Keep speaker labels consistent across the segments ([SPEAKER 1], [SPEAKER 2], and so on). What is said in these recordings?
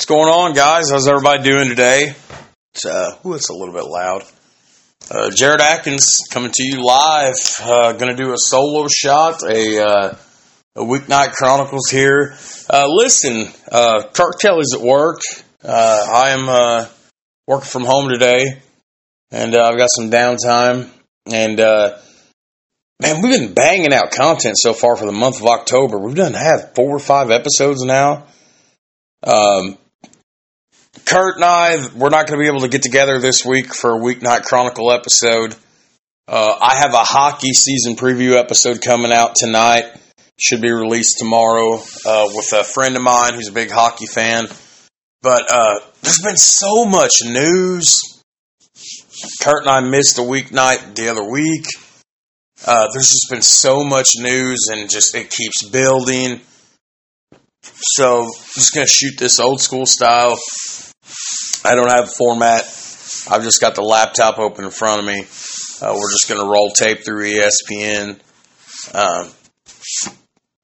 [SPEAKER 1] What's going on, guys? How's everybody doing today? It's, uh, ooh, it's a little bit loud. Uh, Jared Atkins coming to you live. Uh, going to do a solo shot, a uh, a weeknight chronicles here. Uh, listen, uh, Kurt Kelly's at work. Uh, I am uh, working from home today, and I've got some downtime. And man, we've been banging out content so far for the month of October. We've done had four or five episodes now. Um, Kurt and I, we're not going to be able to get together this week for a weeknight chronicle episode. Uh, I have a hockey season preview episode coming out tonight. Should be released tomorrow uh, with a friend of mine who's a big hockey fan. But uh, there's been so much news. Kurt and I missed a weeknight the other week. Uh, there's just been so much news, and just it keeps building. So I'm just gonna shoot this old school style. I don't have a format. I've just got the laptop open in front of me. Uh, we're just gonna roll tape through ESPN um,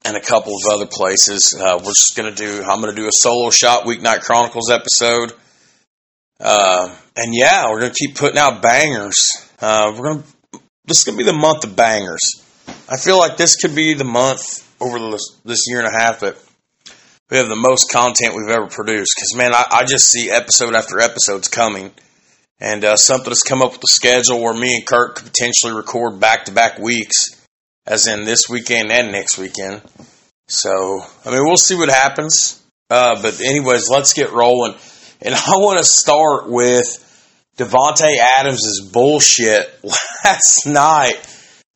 [SPEAKER 1] and a couple of other places. Uh, we're just gonna do. I'm gonna do a solo shot weeknight chronicles episode. Uh, and yeah, we're gonna keep putting out bangers. Uh, we're gonna. This is gonna be the month of bangers. I feel like this could be the month over this, this year and a half that we have the most content we've ever produced. Because man, I, I just see episode after episodes coming, and uh, something has come up with the schedule where me and Kurt could potentially record back to back weeks, as in this weekend and next weekend. So I mean, we'll see what happens. Uh, but anyways, let's get rolling. And I want to start with Davante Adams' bullshit last night.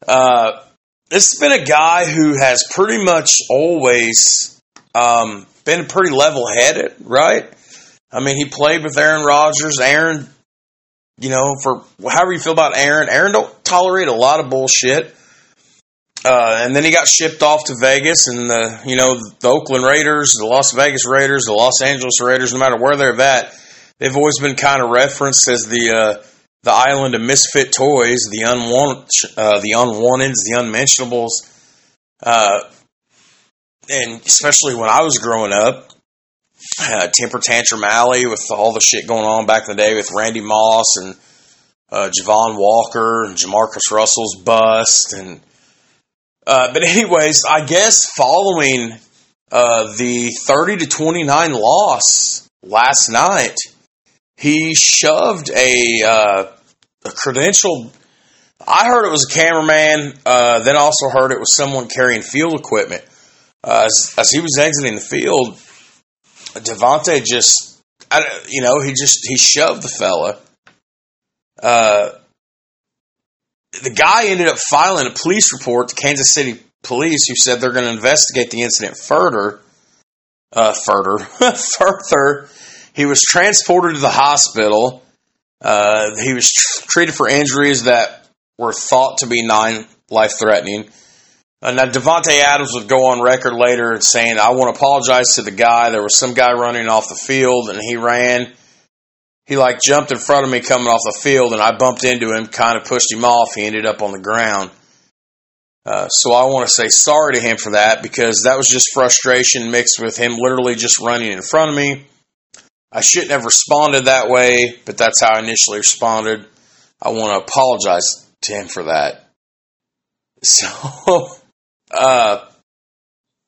[SPEAKER 1] Uh, this has been a guy who has pretty much always um, been pretty level headed, right? I mean, he played with Aaron Rodgers. Aaron, you know, for however you feel about Aaron, Aaron don't tolerate a lot of bullshit. Uh, and then he got shipped off to Vegas, and the you know the Oakland Raiders, the Las Vegas Raiders, the Los Angeles Raiders. No matter where they're at, they've always been kind of referenced as the uh, the island of misfit toys, the unwanted, uh, the unwanteds, the unmentionables. And especially when I was growing up, uh, Temper Tantrum Alley with all the shit going on back in the day with Randy Moss and uh, Javon Walker and Jamarcus Russell's bust. And uh, but anyways, I guess following uh, the thirty to twenty nine loss last night, he shoved a uh, a credential. I heard it was a cameraman. Uh, then also heard it was someone carrying field equipment. Uh, as, as he was exiting the field, Davante just, I, you know, he just he shoved the fella. Uh, the guy ended up filing a police report to Kansas City police, who said they're going to investigate the incident further. Uh, further, further, he was transported to the hospital. Uh, he was tr- treated for injuries that were thought to be non life threatening. Uh, now, Davante Adams would go on record later saying, I want to apologize to the guy. There was some guy running off the field and he ran. He like jumped in front of me coming off the field and I bumped into him, kind of pushed him off. He ended up on the ground. Uh, so I want to say sorry to him for that because that was just frustration mixed with him literally just running in front of me. I shouldn't have responded that way, but that's how I initially responded. I want to apologize to him for that. So, uh,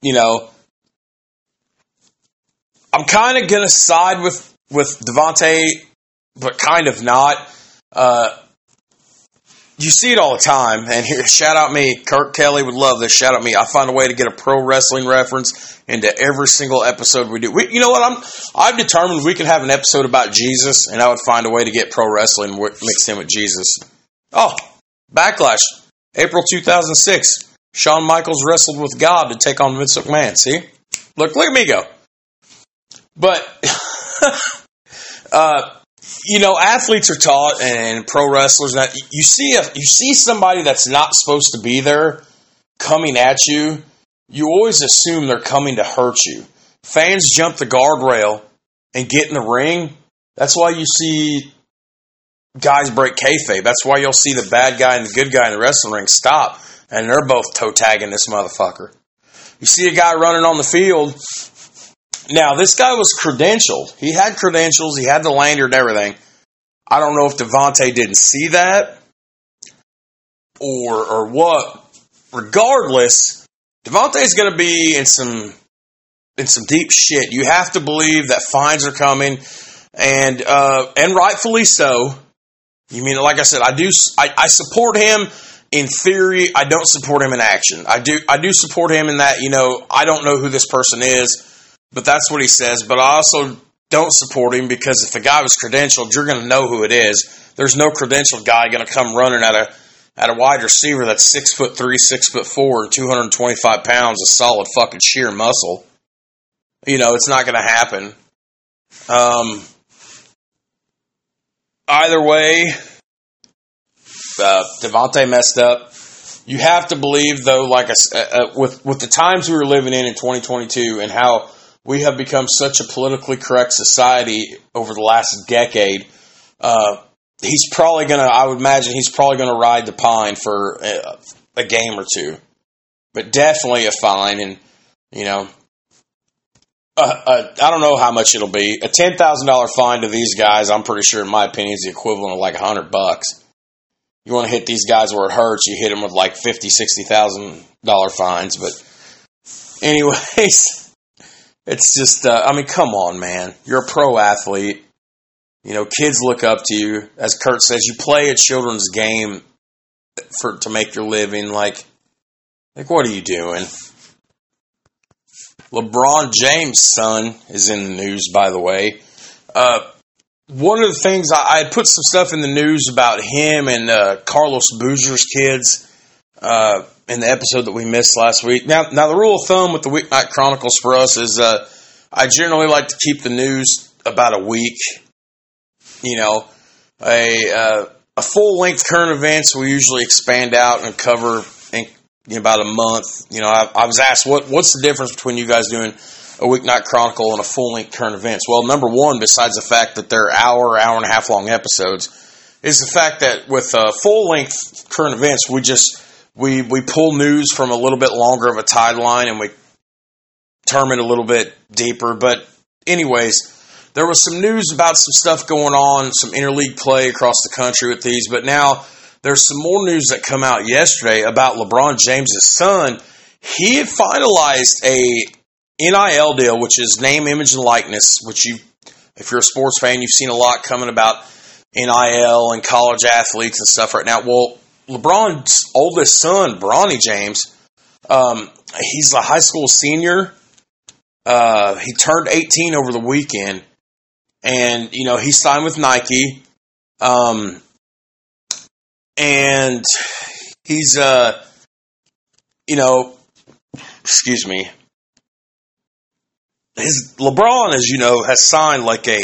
[SPEAKER 1] you know, I'm kind of gonna side with with Davante, but kind of not. Uh, you see it all the time, and here, shout out me, Kurt Kelly would love this. Shout out me. I find a way to get a pro wrestling reference into every single episode we do. We, you know what? I'm I've determined we can have an episode about Jesus, and I would find a way to get pro wrestling mixed in with Jesus. Oh, backlash, April 2006. Shawn Michaels wrestled with God to take on Vince McMahon. See, look, look at me go. But uh, you know, athletes are taught, and pro wrestlers that you see you see somebody that's not supposed to be there coming at you. You always assume they're coming to hurt you. Fans jump the guardrail and get in the ring. That's why you see guys break kayfabe. That's why you'll see the bad guy and the good guy in the wrestling ring stop, and they're both toe tagging this motherfucker. You see a guy running on the field, Now, this guy was credentialed. He had credentials, he had the lanyard and everything. I don't know if Davante didn't see that or or what. Regardless, Davante's going to be in some in some deep shit. You have to believe that fines are coming, and uh, and rightfully so. You mean like I said, I do I, I support him in theory. I don't support him in action. I do I do support him in that you know I don't know who this person is but that's what he says. But I also don't support him because if the guy was credentialed, you're going to know who it is. There's no credentialed guy going to come running at a at a wide receiver that's six foot three, six foot four, and 225 pounds of solid fucking sheer muscle. You know, it's not going to happen. Um, either way, uh, Davante messed up. You have to believe, though, like I, uh, uh, with with the times we were living in in 2022 and how we have become such a politically correct society over the last decade. Uh, he's probably to, I would imagine, he's probably to ride the pine for a, a, game or two, but definitely a fine. And, you know, uh, uh, I don't know how much it'll be. A $10,000 fine to these guys, I'm pretty sure, in my opinion, is the equivalent of like a 100 bucks. You want to hit these guys where it hurts, you hit them with like fifty, sixty thousand dollar fines. But, anyways, it's just, uh, I mean, come on, man. You're a pro athlete. You know, kids look up to you. As Kurt says, you play a children's game for to make your living. Like, like what are you doing? LeBron James' son is in the news, by the way. Uh, one of the things I, put some stuff in the news about him and uh, Carlos Boozer's kids. Uh, in the episode that we missed last week. Now, now the rule of thumb with the Weeknight Chronicles for us is uh, I generally like to keep the news about a week. You know, a uh, a full length current events we usually expand out and cover in know, about a month. You know, I, I was asked what what's the difference between you guys doing a weeknight chronicle and a full length current events. Well, number one, besides the fact that they're hour, hour and a half long episodes, is the fact that with uh, full length current events, we just we we pull news from a little bit longer of a timeline and we term it a little bit deeper. But anyways, there was some news about some stuff going on, some interleague play across the country with these, but now there's some more news that come out yesterday about LeBron James' son. He had finalized a NIL deal, which is name, image, and likeness, which you, if you're a sports fan, you've seen a lot coming about NIL and college athletes and stuff right now. Well, LeBron's oldest son, Bronny James, um, he's a high school senior. Uh, he turned 18 over the weekend, and you know he signed with Nike, um, and he's uh, you know, excuse me, his LeBron, as you know, has signed like a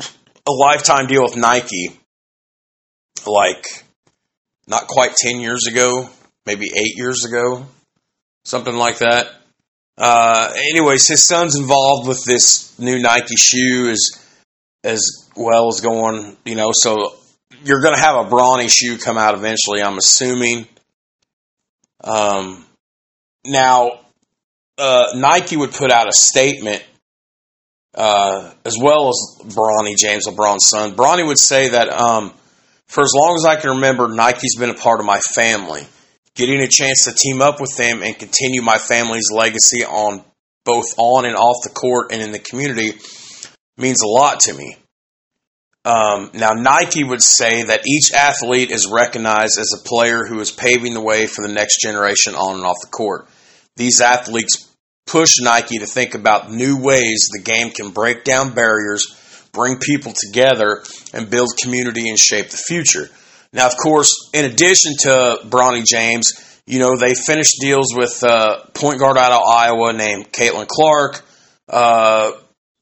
[SPEAKER 1] a lifetime deal with Nike, like not quite 10 years ago, maybe eight years ago, something like that. Uh, anyways, his son's involved with this new Nike shoe as as well as going, you know, so you're going to have a Bronny shoe come out eventually, I'm assuming. Um, now, uh, Nike would put out a statement, uh, as well as Bronny James, LeBron's son. Bronny would say that um, for as long as I can remember, Nike's been a part of my family. Getting a chance to team up with them and continue my family's legacy on both on and off the court and in the community means a lot to me. Um, now, Nike would say that each athlete is recognized as a player who is paving the way for the next generation on and off the court. These athletes push Nike to think about new ways the game can break down barriers bring people together, and build community and shape the future. Now, of course, in addition to Bronny James, you know, they finished deals with uh, point guard out of Iowa named Caitlin Clark, uh,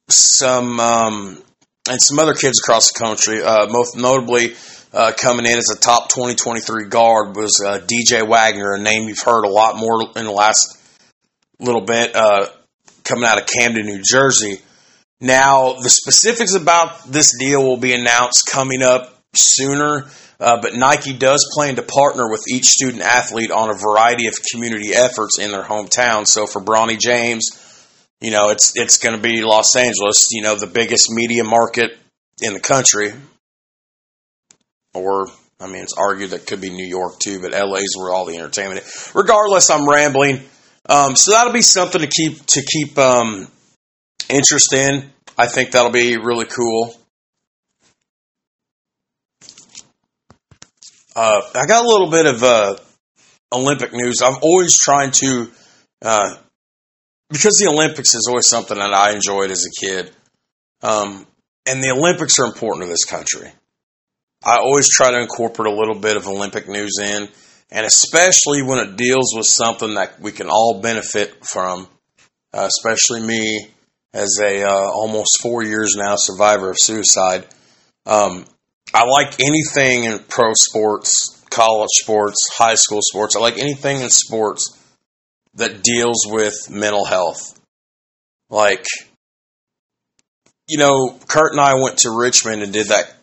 [SPEAKER 1] some um, and some other kids across the country. Uh, most notably, uh, coming in as a top 2023 guard was uh, DJ Wagner, a name you've heard a lot more in the last little bit, uh, coming out of Camden, New Jersey. Now, the specifics about this deal will be announced coming up sooner, uh, but Nike does plan to partner with each student athlete on a variety of community efforts in their hometown. So for Bronny James, you know, it's it's going to be Los Angeles, you know, the biggest media market in the country. Or, I mean, it's argued that could be New York too, but LA's where all the entertainment is. Regardless, I'm rambling. Um, so that'll be something to keep to keep um, interest in. I think that'll be really cool. Uh, I got a little bit of uh, Olympic news. I'm always trying to, uh, because the Olympics is always something that I enjoyed as a kid. Um, and the Olympics are important to this country. I always try to incorporate a little bit of Olympic news in, and especially when it deals with something that we can all benefit from, uh, especially me as a uh, almost four years now survivor of suicide. Um, I like anything in pro sports, college sports, high school sports. I like anything in sports that deals with mental health. Like, you know, Kurt and I went to Richmond and did that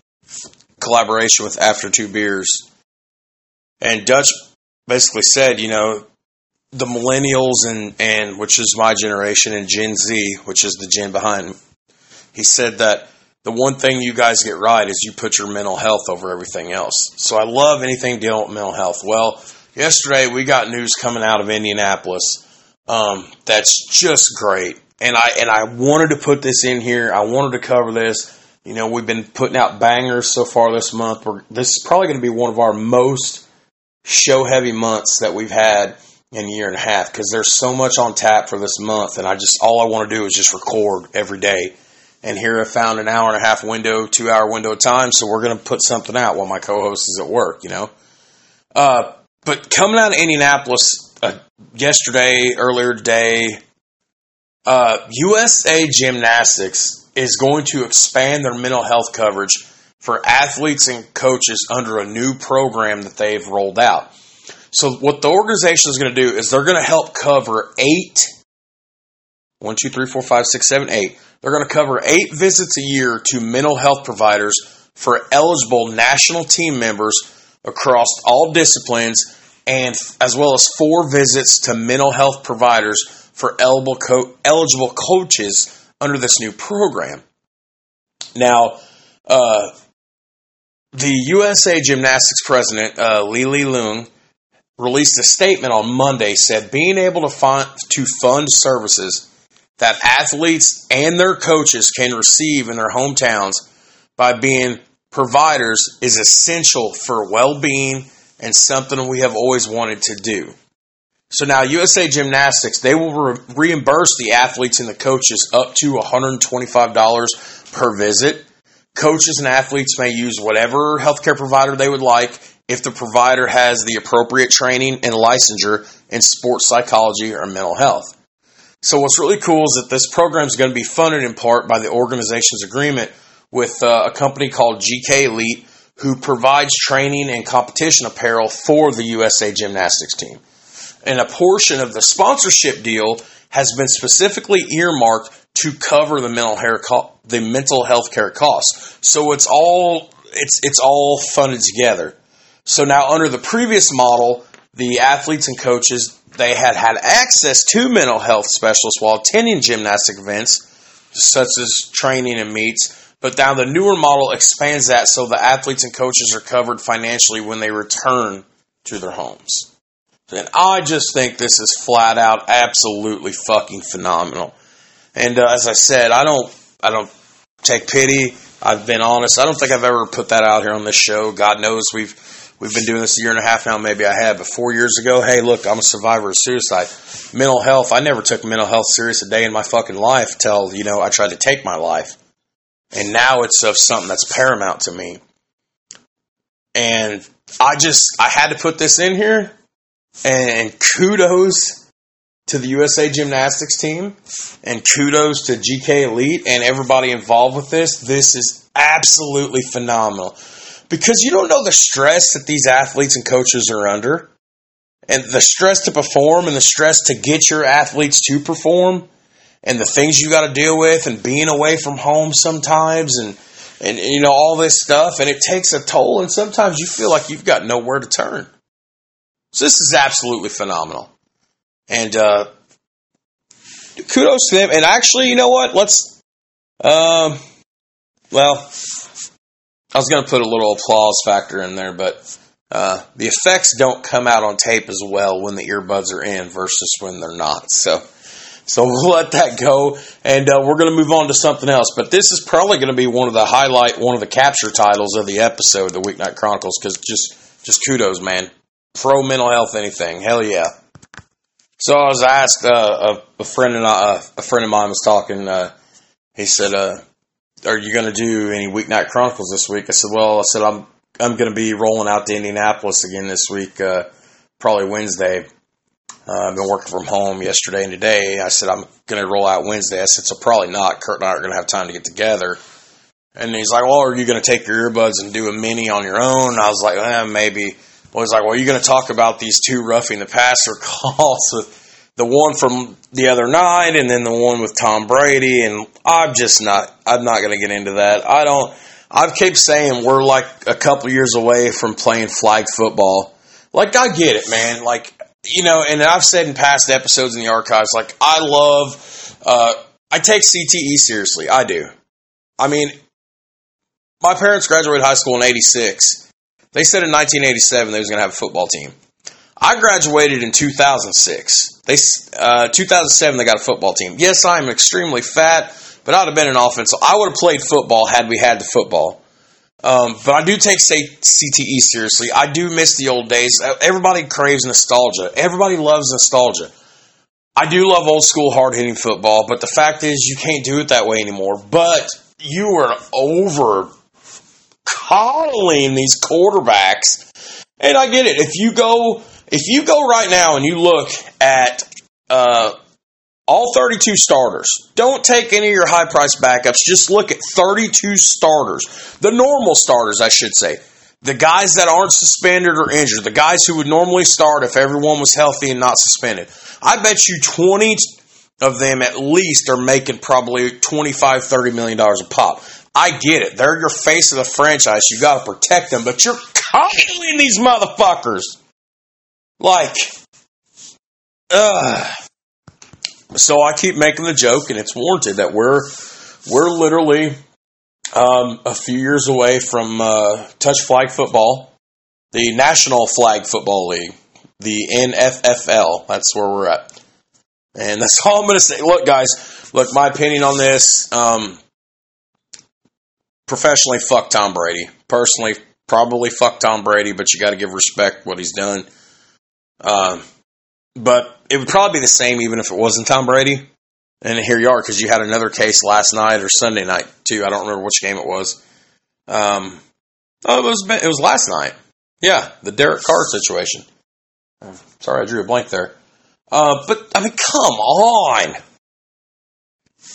[SPEAKER 1] collaboration with After Two Beers. And Dutch basically said, you know, the millennials and, and which is my generation and Gen Z, which is the gen behind, he said that the one thing you guys get right is you put your mental health over everything else. So I love anything dealing with mental health. Well, yesterday we got news coming out of Indianapolis um, that's just great, and I and I wanted to put this in here. I wanted to cover this. You know, we've been putting out bangers so far this month. We're, this is probably going to be one of our most show heavy months that we've had in a year and a half because there's so much on tap for this month, and I just all I want to do is just record every day and here I found an hour and a half window, two hour window of time, so we're to put something out while my co-host is at work, you know. Uh, but coming out of Indianapolis uh, yesterday, earlier today, uh, USA Gymnastics is going to expand their mental health coverage for athletes and coaches under a new program that they've rolled out. So what the organization is going to do is they're going to help cover eight, one, two, three, four, five, six, seven, eight they're going to cover eight visits a year to mental health providers for eligible national team members across all disciplines, and as well as four visits to mental health providers for eligible, co- eligible coaches under this new program. Now, uh, the USA Gymnastics president, uh, Li Leung, released a statement on Monday said being able to, to fund services that athletes and their coaches can receive in their hometowns by being providers is essential for well being and something we have always wanted to do. So now, USA Gymnastics, they will re- reimburse the athletes and the coaches up to $125 per visit. Coaches and athletes may use whatever healthcare provider they would like if the provider has the appropriate training and licensure in sports psychology or mental health. So what's really cool is that this program is going to be funded in part by the organization's agreement with uh, a company called GK Elite, who provides training and competition apparel for the USA Gymnastics team. And a portion of the sponsorship deal has been specifically earmarked to cover the mental hair co- the mental health care costs. So it's all it's it's all funded together. So now under the previous model, the athletes and coaches they had had access to mental health specialists while attending gymnastic events, such as training and meets. But now the newer model expands that so the athletes and coaches are covered financially when they return to their homes. And I just think this is flat out absolutely fucking phenomenal. And uh, as I said, I don't, I don't take pity. I've been honest. I don't think I've ever put that out here on this show. God knows we've We've been doing this a year and a half now. Maybe I have, but four years ago, hey, look, I'm a survivor of suicide. Mental health. I never took mental health serious a day in my fucking life till you know I tried to take my life, and now it's of something that's paramount to me. And I just I had to put this in here, and kudos to the USA Gymnastics team, and kudos to GK Elite and everybody involved with this. This is absolutely phenomenal. Because you don't know the stress that these athletes and coaches are under and the stress to perform and the stress to get your athletes to perform and the things you got to deal with and being away from home sometimes and and you know all this stuff and it takes a toll and sometimes you feel like you've got nowhere to turn. So this is absolutely phenomenal and uh, kudos to them. And actually, you know what? Let's, um, well, I was going to put a little applause factor in there, but uh, the effects don't come out on tape as well when the earbuds are in versus when they're not. So, so we'll let that go, and uh, we're going to move on to something else. But this is probably going to be one of the highlight, one of the capture titles of the episode, the Weeknight Chronicles, because just just kudos, man. Pro mental health, anything, hell yeah. So I was asked, uh, a, a, friend and I, uh, a friend of mine was talking. Uh, he said, uh, "Are you going to do any Weeknight Chronicles this week?" I said, "Well, I said I'm I'm going to be rolling out to Indianapolis again this week, uh, probably Wednesday." Uh, I've been working from home yesterday and today. I said I'm going to roll out Wednesday. I said so probably not. Kurt and I are going to have time to get together. And he's like, "Well, are you going to take your earbuds and do a mini on your own?" I was like, eh, "Maybe." He's like, "Well, you're going to talk about these two roughing the passer calls the one from the other night, and then the one with Tom Brady?" And I'm just not. I'm not going to get into that. I don't. I've kept saying we're like a couple years away from playing flag football. Like I get it, man. Like you know, and I've said in past episodes in the archives, like I love, uh, I take CTE seriously. I do. I mean, my parents graduated high school in '86. They said in 1987 they was going to have a football team. I graduated in 2006. They uh, 2007 they got a football team. Yes, I'm extremely fat, but I'd have been an offense. I would have played football had we had the football. Um, but I do take say, CTE seriously. I do miss the old days. Uh, everybody craves nostalgia. Everybody loves nostalgia. I do love old school hard hitting football, but the fact is you can't do it that way anymore. But you are over coddling these quarterbacks. And I get it. If you go if you go right now and you look at uh, all 32 starters. Don't take any of your high price backups. Just look at 32 starters. The normal starters, I should say. The guys that aren't suspended or injured. The guys who would normally start if everyone was healthy and not suspended. I bet you 20 of them at least are making probably 25, 30 million dollars a pop. I get it. They're your face of the franchise. You got to protect them, but you're coddling these motherfuckers. Like, ugh. So I keep making the joke, and it's warranted that we're we're literally um, a few years away from uh, touch flag football, the National Flag Football League, the NFFL. That's where we're at, and that's all I'm going to say. Look, guys, look, my opinion on this. Um, professionally, fuck Tom Brady. Personally, probably fuck Tom Brady, but you got to give respect what he's done. Um, but it would probably be the same even if it wasn't Tom Brady. And here you are because you had another case last night or Sunday night too. I don't remember which game it was. Um, oh, it was it was last night. Yeah, the Derek Carr situation. Sorry, I drew a blank there. Uh, but I mean, come on.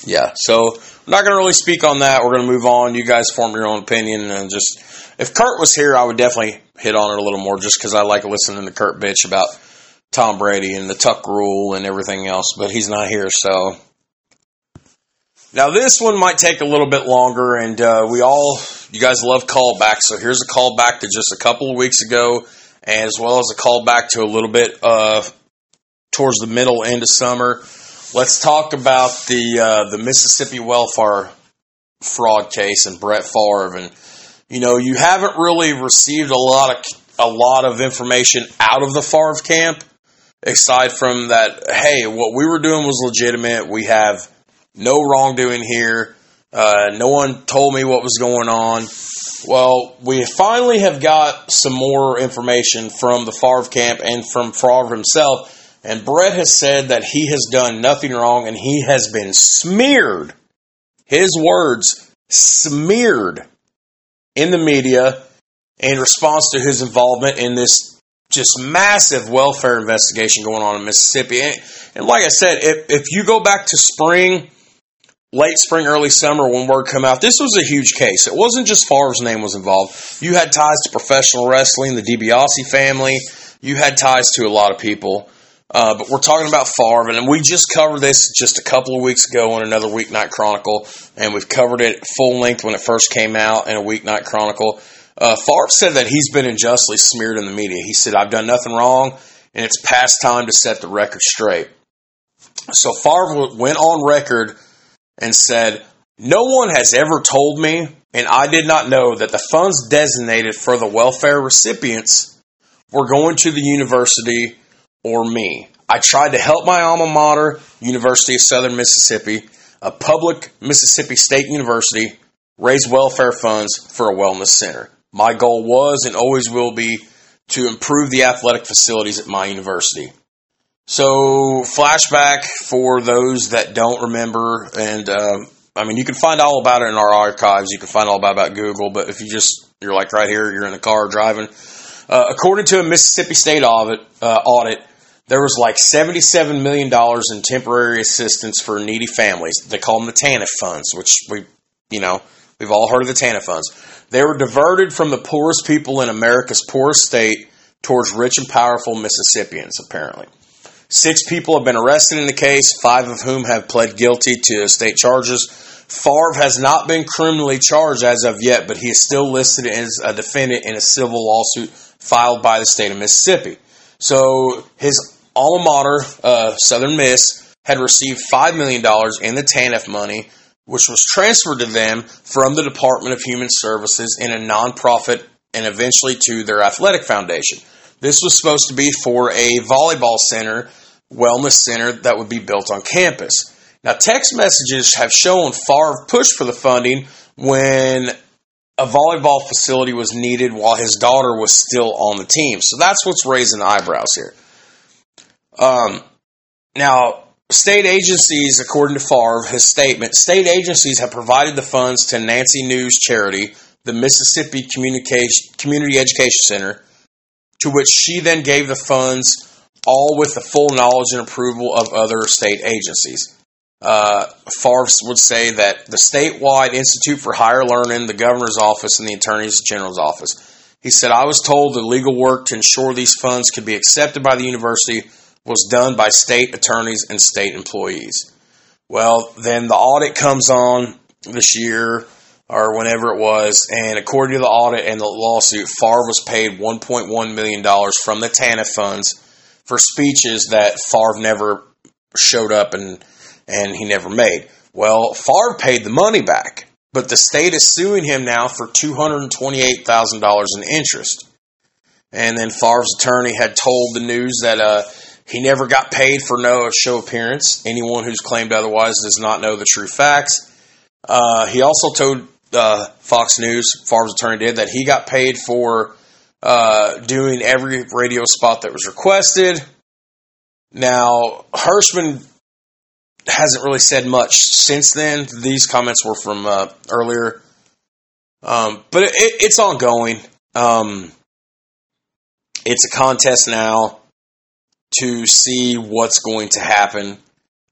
[SPEAKER 1] Yeah, so I'm not going to really speak on that. We're going to move on. You guys form your own opinion and just if Kurt was here, I would definitely hit on it a little more just because I like listening to Kurt bitch about Tom Brady and the Tuck rule and everything else, but he's not here, so. Now, this one might take a little bit longer, and uh, we all, you guys love callbacks, so here's a callback to just a couple of weeks ago, as well as a callback to a little bit uh, towards the middle end of summer. Let's talk about the uh, the Mississippi welfare fraud case and Brett Favre, and you know you haven't really received a lot of a lot of information out of the Favre camp aside from that, hey, what we were doing was legitimate. We have no wrongdoing here. Uh, no one told me what was going on. Well, we finally have got some more information from the Favre camp and from Favre himself. And Brett has said that he has done nothing wrong and he has been smeared. His words, smeared in the media in response to his involvement in this just massive welfare investigation going on in Mississippi. And, and like I said, if, if you go back to spring, late spring, early summer when word come out, this was a huge case. It wasn't just Favre's name was involved. You had ties to professional wrestling, the DiBiase family. You had ties to a lot of people. Uh, but we're talking about Favre, and we just covered this just a couple of weeks ago on another Weeknight Chronicle, and we've covered it full length when it first came out in a Weeknight Chronicle. Uh, Favre said that he's been unjustly smeared in the media. He said, I've done nothing wrong, and it's past time to set the record straight. So Favre went on record and said, No one has ever told me, and I did not know, that the funds designated for the welfare recipients were going to the university or me. I tried to help my alma mater, University of Southern Mississippi, a public Mississippi State University, raise welfare funds for a wellness center. My goal was and always will be to improve the athletic facilities at my university. So, flashback for those that don't remember, and um, I mean, you can find all about it in our archives. You can find all about, about Google, but if you just, you're like right here, you're in the car driving. Uh, according to a Mississippi State audit, uh, audit, there was like $77 million in temporary assistance for needy families. They call them the TANF funds, which we, you know, we've all heard of the TANF funds. They were diverted from the poorest people in America's poorest state towards rich and powerful Mississippians, apparently. Six people have been arrested in the case, five of whom have pled guilty to state charges. Favre has not been criminally charged as of yet, but he is still listed as a defendant in a civil lawsuit filed by the state of Mississippi. So his alma mater, uh, Southern Miss, had received $5 million in the TANF money, which was transferred to them from the Department of Human Services in a nonprofit and eventually to their athletic foundation. This was supposed to be for a volleyball center wellness center that would be built on campus. Now, text messages have shown Favre pushed for the funding when a volleyball facility was needed while his daughter was still on the team. So that's what's raising eyebrows here. Um, now, state agencies, according to Favre, his statement, state agencies have provided the funds to Nancy New's Charity, the Mississippi Communication, Community Education Center, to which she then gave the funds all with the full knowledge and approval of other state agencies. Uh, Favre would say that the statewide Institute for Higher Learning, the governor's office, and the attorney general's office. He said, I was told the legal work to ensure these funds could be accepted by the university was done by state attorneys and state employees. Well, then the audit comes on this year or whenever it was, and according to the audit and the lawsuit, Favre was paid $1.1 million from the TANF funds for speeches that Favre never showed up and and he never made. Well, Favre paid the money back, but the state is suing him now for two hundred twenty-eight thousand dollars in interest. And then Favre's attorney had told the news that uh, he never got paid for no show appearance. Anyone who's claimed otherwise does not know the true facts. Uh, he also told uh, Fox News, Favre's attorney did, that he got paid for uh, doing every radio spot that was requested. Now, Herschmann hasn't really said much since then. These comments were from uh, earlier, um, but it, it's ongoing. Um, it's a contest now to see what's going to happen.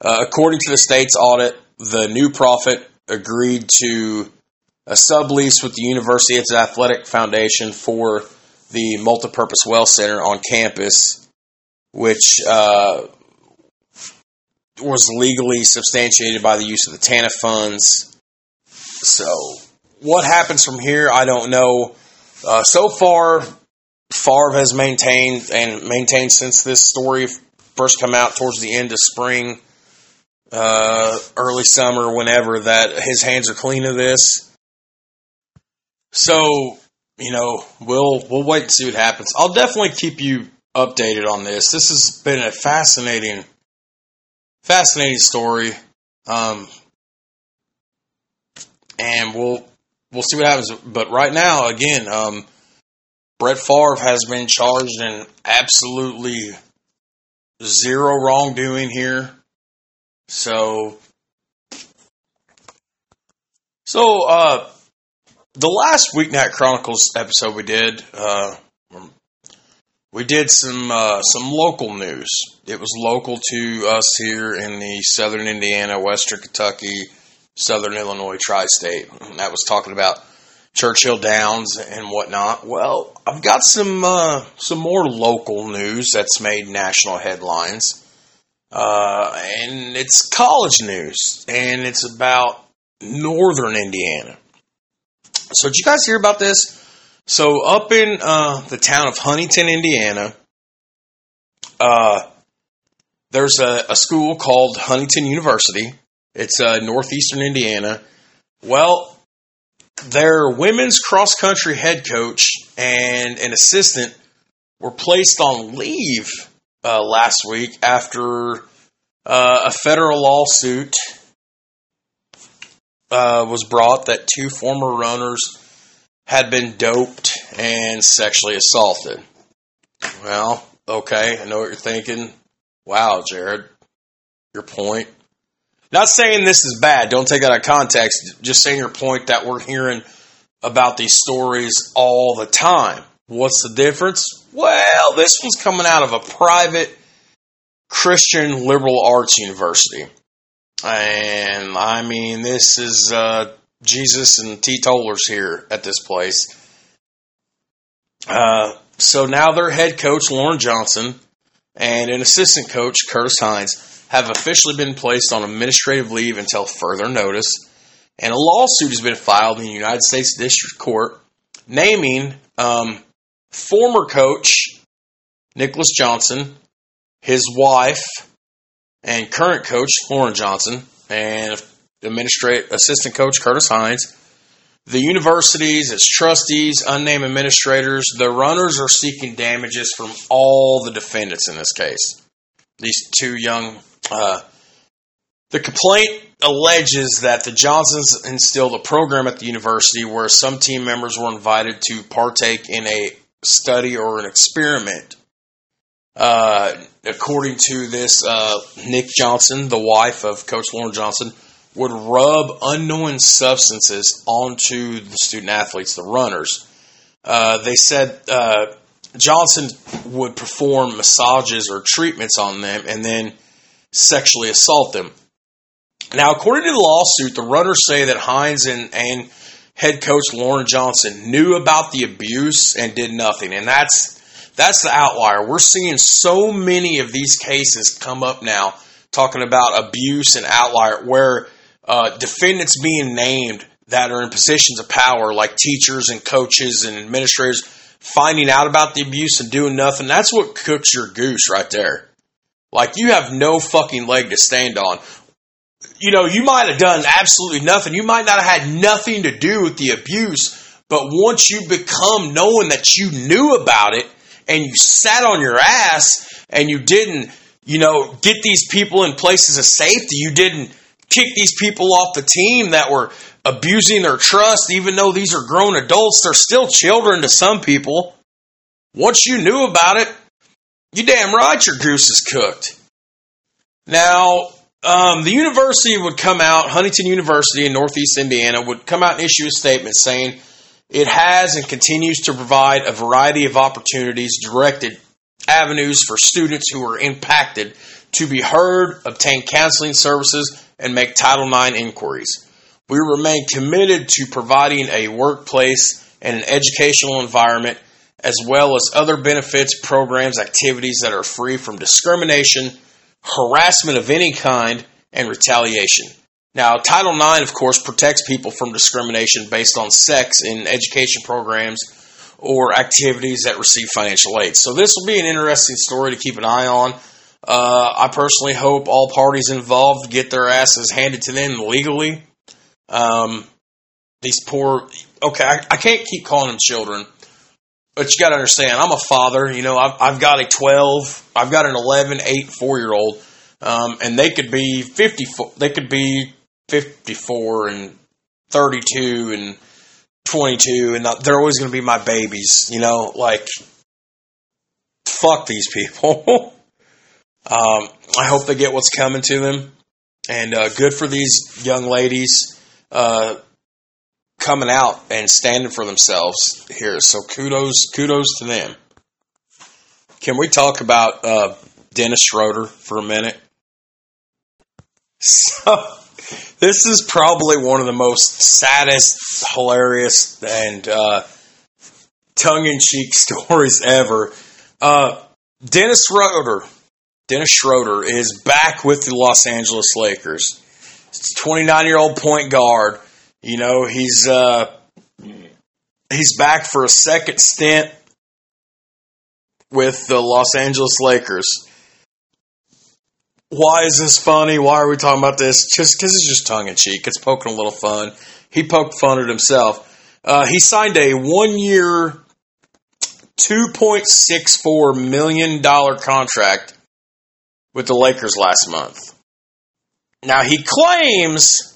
[SPEAKER 1] Uh, according to the state's audit, the new prophet agreed to a sublease with the university's athletic foundation for the multipurpose well center on campus, which uh, was legally substantiated by the use of the TANF funds. So, what happens from here, I don't know. Uh, so far, Favre has maintained and maintained since this story first come out towards the end of spring, uh, early summer, whenever that his hands are clean of this. So you know, we'll we'll wait and see what happens. I'll definitely keep you updated on this. This has been a fascinating, fascinating story, um, and we'll we'll see what happens. But right now, again, um, Brett Favre has been charged in absolutely zero wrongdoing here. So, so uh, the last Weeknight Chronicles episode we did, uh, we did some uh, some local news. It was local to us here in the Southern Indiana, Western Kentucky, Southern Illinois tri-state. And that was talking about Churchill Downs and whatnot. Well, I've got some uh, some more local news that's made national headlines, uh, and it's college news, and it's about Northern Indiana. So did you guys hear about this? So up in uh, the town of Huntington, Indiana, uh, there's a, a school called Huntington University. It's uh, northeastern Indiana. Well, their women's cross country head coach and an assistant were placed on leave uh, last week after uh, a federal lawsuit uh, was brought that two former runners had been doped and sexually assaulted. Well, okay, I know what you're thinking. Wow, Jared, your point. Not saying this is bad, don't take out of context. Just saying your point that we're hearing about these stories all the time. What's the difference? Well, this one's coming out of a private Christian liberal arts university. And I mean, this is uh, Jesus and teetotalers here at this place. Uh, so now their head coach, Lauren Johnson, and an assistant coach, Curtis Hines, have officially been placed on administrative leave until further notice. And a lawsuit has been filed in the United States District Court naming um, former coach Nicholas Johnson, his wife, and current coach Lauren Johnson, and administrative assistant coach Curtis Hines, the universities, its trustees, unnamed administrators, the runners are seeking damages from all the defendants in this case. These two young. Uh, the complaint alleges that the Johnsons instilled a program at the university where some team members were invited to partake in a study or an experiment. Uh, according to this, uh, Nick Johnson, the wife of Coach Lauren Johnson, would rub unknown substances onto the student athletes, the runners. Uh, they said uh, Johnson would perform massages or treatments on them and then sexually assault them. Now, according to the lawsuit, the runners say that Hines and, and head coach Lauren Johnson knew about the abuse and did nothing, and that's that's the outlier. We're seeing so many of these cases come up now, talking about abuse and outlier, where uh, defendants being named that are in positions of power, like teachers and coaches and administrators, finding out about the abuse and doing nothing. That's what cooks your goose right there. Like you have no fucking leg to stand on. You know, you might have done absolutely nothing. You might not have had nothing to do with the abuse, but once you become knowing that you knew about it and you sat on your ass and you didn't, you know, get these people in places of safety, you didn't kick these people off the team that were abusing their trust, even though these are grown adults, they're still children to some people. Once you knew about it, you damn right your goose is cooked. Now, um, the university would come out, Huntington University in Northeast Indiana would come out and issue a statement saying it has and continues to provide a variety of opportunities directed avenues for students who are impacted to be heard, obtain counseling services, and make Title IX inquiries. We remain committed to providing a workplace and an educational environment, as well as other benefits, programs, activities that are free from discrimination, harassment of any kind, and retaliation. Now, Title IX, of course, protects people from discrimination based on sex in education programs or activities that receive financial aid. So, this will be an interesting story to keep an eye on. Uh, I personally hope all parties involved get their asses handed to them legally. Um, these poor, okay, I, I, can't keep calling them children, but you got to understand, I'm a father. You know, I've, I've, got a 12, I've got an 11, 8, 4 year old, um, and they could be 54, they could be 54 and 32 and 22, and they're always going to be my babies. You know, like, fuck these people. Um, I hope they get what's coming to them, and uh, good for these young ladies uh, coming out and standing for themselves here. So kudos, kudos to them. Can we talk about uh, Dennis Schroeder for a minute? So, this is probably one of the most saddest, hilarious, and uh, tongue-in-cheek stories ever. Uh, Dennis Schroeder Dennis Schroeder is back with the Los Angeles Lakers. It's a 29 year old point guard. You know, he's uh, he's back for a second stint with the Los Angeles Lakers. why is this funny? Why are we talking about this? Just because it's just tongue in cheek. It's poking a little fun. He poked fun at himself. Uh, he signed a one year, $2.64 million contract with the Lakers last month. Now, he claims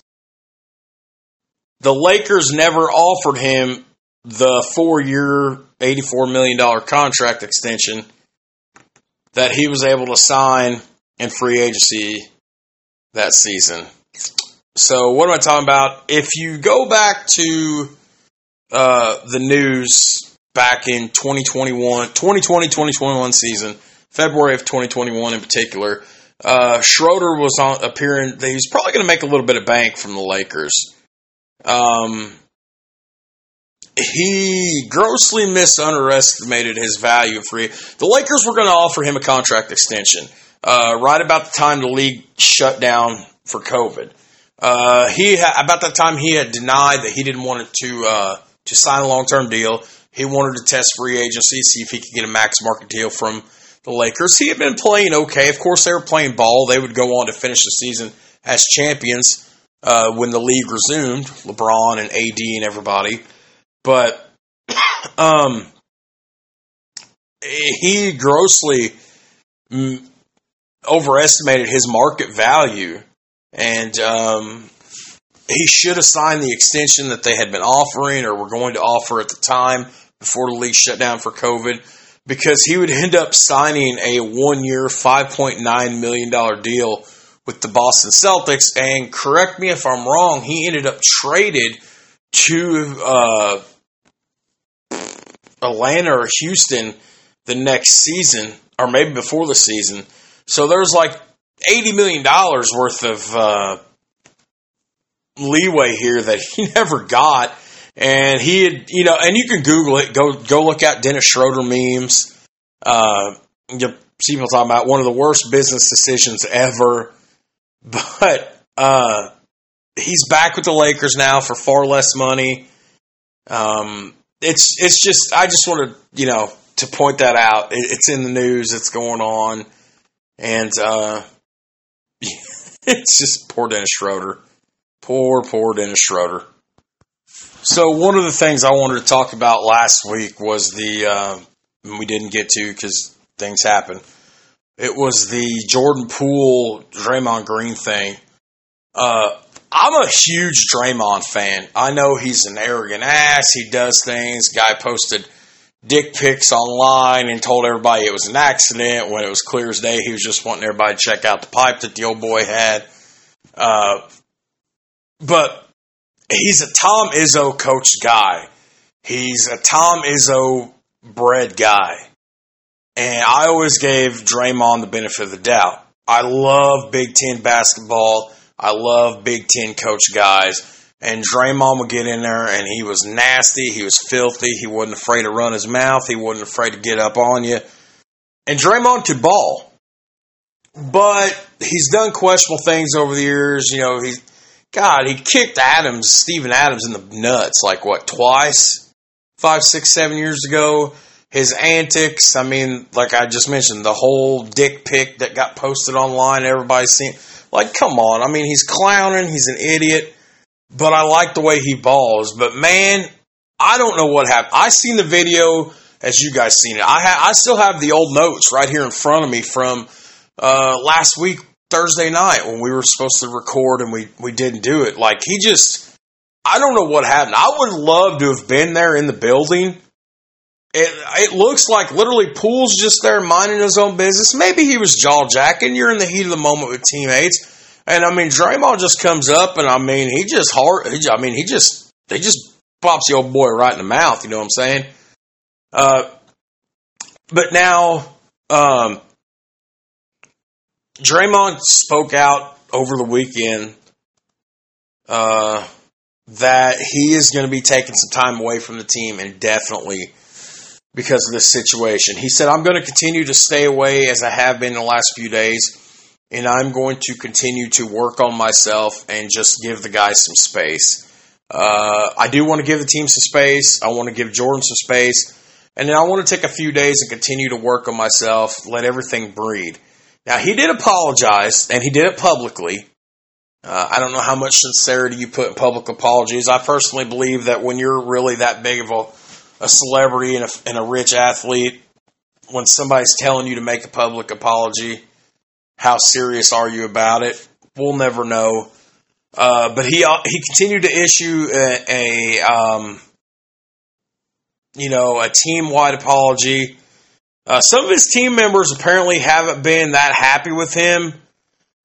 [SPEAKER 1] the Lakers never offered him the four year, $84 million contract extension that he was able to sign in free agency that season. So, what am I talking about? If you go back to uh, the news back in 2021, 2020, 2021 season, February of 2021 in particular, uh, Schroeder was on appearing. He was probably going to make a little bit of bank from the Lakers. Um, he grossly misunderestimated his value for the Lakers were going to offer him a contract extension uh, right about the time the league shut down for COVID. Uh, he ha- about that time he had denied that he didn't want to uh, to sign a long term deal. He wanted to test free agency, see if he could get a max market deal from the Lakers. He had been playing okay. Of course, they were playing ball. They would go on to finish the season as champions uh, when the league resumed. LeBron and AD and everybody, but um, he grossly overestimated his market value, and um, he should have signed the extension that they had been offering or were going to offer at the time before the league shut down for COVID, because he would end up signing a five point nine million dollar deal with the Boston Celtics. And correct me if I'm wrong, he ended up traded to uh, Atlanta or Houston the next season, or maybe before the season so there's like eighty million dollars worth of uh, leeway here that he never got, and he had, you know, and you can Google it. Go go look at Dennis Schroeder memes. Uh, you see people talking about one of the worst business decisions ever, but uh, he's back with the Lakers now for far less money. Um, it's it's just I just wanted you know to point that out. It, it's in the news. It's going on. And uh, it's just poor Dennis Schroeder. Poor, poor Dennis Schroeder. So one of the things I wanted to talk about last week was the uh, we didn't get to because things happen. It was the Jordan Poole Draymond Green thing. Uh, I'm a huge Draymond fan. I know he's an arrogant ass. He does things. Guy posted dick pics online and told everybody it was an accident when it was clear as day he was just wanting everybody to check out the pipe that the old boy had. Uh, but he's a Tom Izzo coached guy. He's a Tom Izzo bred guy. And I always gave Draymond the benefit of the doubt. I love Big Ten basketball. I love Big Ten coach guys. And Draymond would get in there and he was nasty. He was filthy. He wasn't afraid to run his mouth. He wasn't afraid to get up on you. And Draymond could ball. But he's done questionable things over the years. You know, he, God, he kicked Adams, Steven Adams, in the nuts like what, twice? Five, six, seven years ago. His antics, I mean, like I just mentioned, the whole dick pic that got posted online, everybody's seen. Like, come on. I mean, he's clowning. He's an idiot but I like the way he balls. But man, I don't know what happened. I seen the video as you guys seen it. I ha- I still have the old notes right here in front of me from uh, last week Thursday night when we were supposed to record and we we didn't do it. Like he just, I don't know what happened. I would love to have been there in the building. It, it looks like literally Poole's just there minding his own business. Maybe he was jaw jacking. You're in the heat of the moment with teammates. And I mean, Draymond just comes up, and I mean, he just hard. I mean, he just they just pops the old boy right in the mouth. You know what I'm saying? Uh, but now, um, Draymond spoke out over the weekend uh, that he is going to be taking some time away from the team indefinitely because of this situation. He said, "I'm going to continue to stay away as I have been the last few days." and I'm going to continue to work on myself and just give the guys some space. Uh, I do want to give the team some space. I want to give Jordan some space. And then I want to take a few days and continue to work on myself, let everything breed. Now, he did apologize, and he did it publicly. Uh, I don't know how much sincerity you put in public apologies. I personally believe that when you're really that big of a, a celebrity and a, and a rich athlete, when somebody's telling you to make a public apology, how serious are you about it? We'll never know. Uh, but he uh, he continued to issue a, a um, you know a team wide apology. Uh, some of his team members apparently haven't been that happy with him.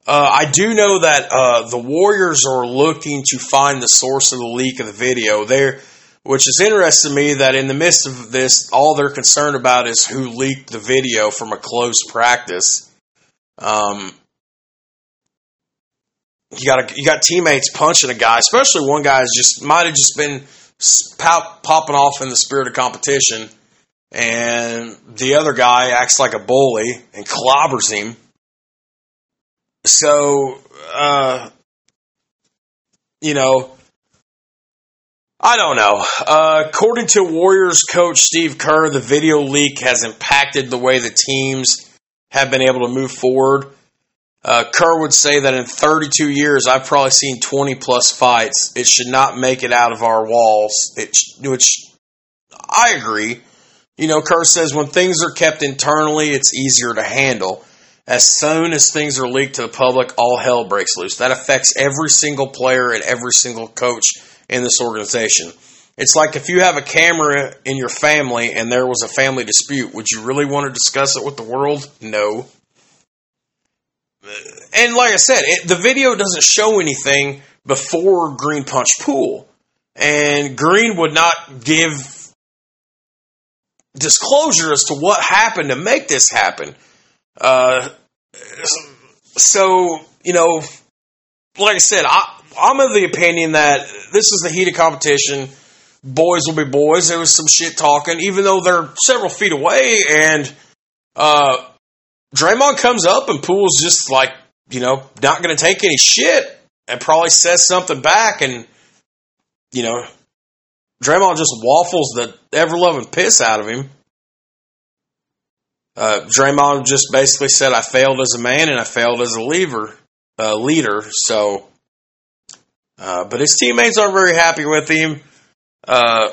[SPEAKER 1] Uh, I do know that uh, the Warriors are looking to find the source of the leak of the video. There, which is interesting to me that in the midst of this, all they're concerned about is who leaked the video from a close practice. Um, you got you got teammates punching a guy, especially one guy is just might have just been pop, popping off in the spirit of competition, and the other guy acts like a bully and clobbers him. So, uh, you know, I don't know. Uh, according to Warriors coach Steve Kerr, the video leak has impacted the way the teams have been able to move forward. Uh, Kerr would say that in 32 years, I've probably seen 20 plus fights. It should not make it out of our walls. It, which I agree. You know, Kerr says when things are kept internally, it's easier to handle. As soon as things are leaked to the public, all hell breaks loose. That affects every single player and every single coach in this organization. It's like if you have a camera in your family and there was a family dispute, would you really want to discuss it with the world? No. And like I said, it, the video doesn't show anything before Green Punch Poole. And Green would not give disclosure as to what happened to make this happen. Uh, so, you know, like I said, I, I'm of the opinion that this is the heat of competition. Boys will be boys. There was some shit talking, even though they're several feet away. And uh, Draymond comes up and Poole's just like, you know, not going to take any shit and probably says something back. And, you know, Draymond just waffles the ever loving piss out of him. Uh, Draymond just basically said, I failed as a man and I failed as a leader. Uh, leader. So, uh, but his teammates aren't very happy with him. Uh,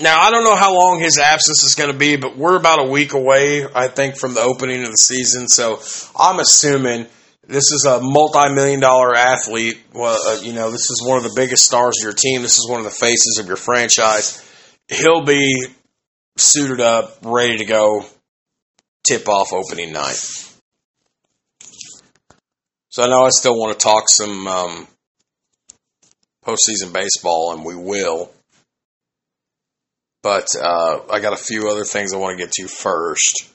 [SPEAKER 1] now, I don't know how long his absence is going to be, but we're about a week away, I think, from the opening of the season. So I'm assuming this is a multi-million dollar athlete. Well, uh, you know, this is one of the biggest stars of your team. This is one of the faces of your franchise. He'll be suited up, ready to go, tip off opening night. So I know I still want to talk some um, postseason baseball, and we will. But uh, I got a few other things I want to get to first.